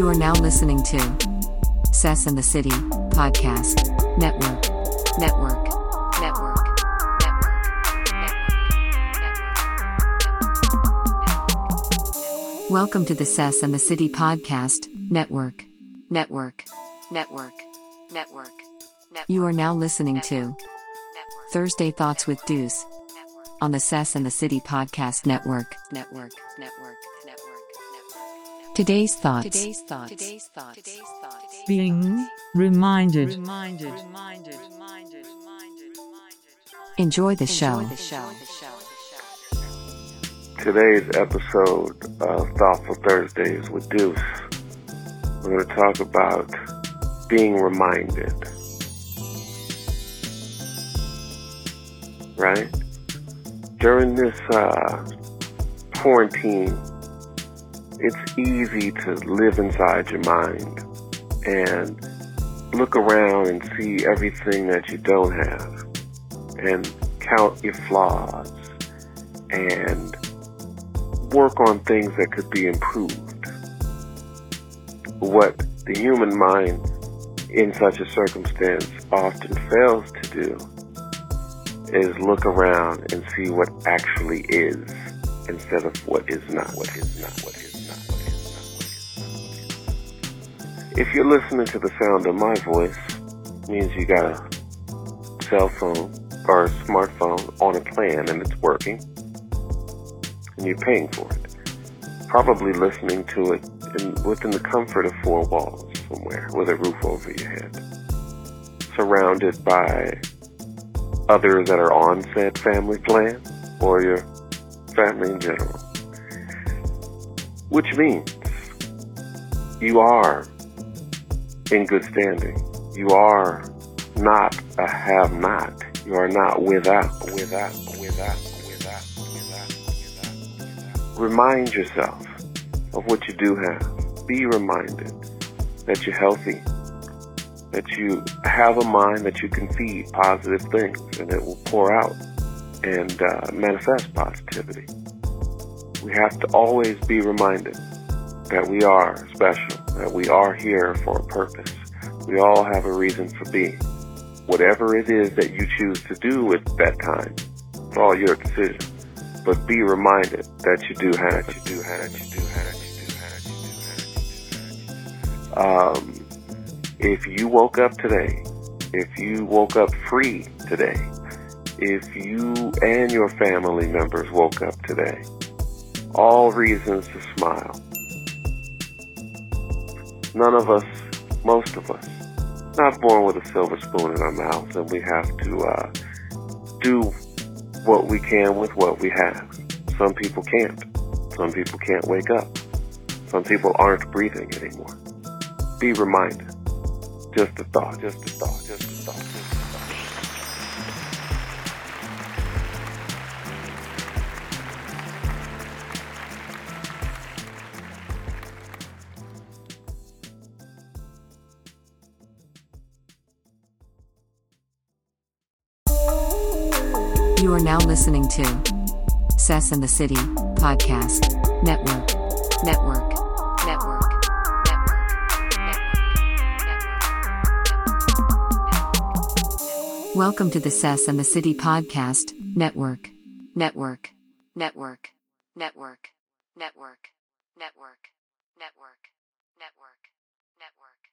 You are now listening to Sess and the City Podcast Network. Network. Network. Network. Welcome to the Sess and the City Podcast Network. Network. Network. Network. You are now listening to Thursday Thoughts with Deuce on the Sess and the City Podcast Network. Network. Network. Network. Today's thoughts. Today's thoughts. Today's thoughts. Being reminded. Enjoy the show. Today's episode of Thoughtful Thursdays with Deuce, we're going to talk about being reminded. Right? During this uh, quarantine, it's easy to live inside your mind and look around and see everything that you don't have and count your flaws and work on things that could be improved. What the human mind in such a circumstance often fails to do is look around and see what actually is instead of what is not, what is not, what is If you're listening to the sound of my voice, means you got a cell phone or a smartphone on a plan and it's working and you're paying for it. Probably listening to it in, within the comfort of four walls somewhere with a roof over your head. Surrounded by others that are on said family plan or your family in general. Which means you are in good standing. You are not a have not. You are not without, without, without, without, without, without. Remind yourself of what you do have. Be reminded that you're healthy, that you have a mind that you can feed positive things and it will pour out and uh, manifest positivity. We have to always be reminded that we are special, that we are here for a purpose. We all have a reason for being. Whatever it is that you choose to do at that time, it's all your decision. But be reminded that you do have, that you do have, that you do have, that you do have, that you do have, have. Um, if you woke up today, if you woke up free today, if you and your family members woke up today, all reasons to smile. None of us, most of us, not born with a silver spoon in our mouths, and we have to uh, do what we can with what we have. Some people can't. Some people can't wake up. Some people aren't breathing anymore. Be reminded. Just a thought, just a thought, just a thought, just a thought. You are now listening to Sess and the City Podcast Network. Network. Network. Network. Network. Network. Welcome to the Sess and the City Podcast Network. Network. Network. Network. Network. Network. Network. Network. Network.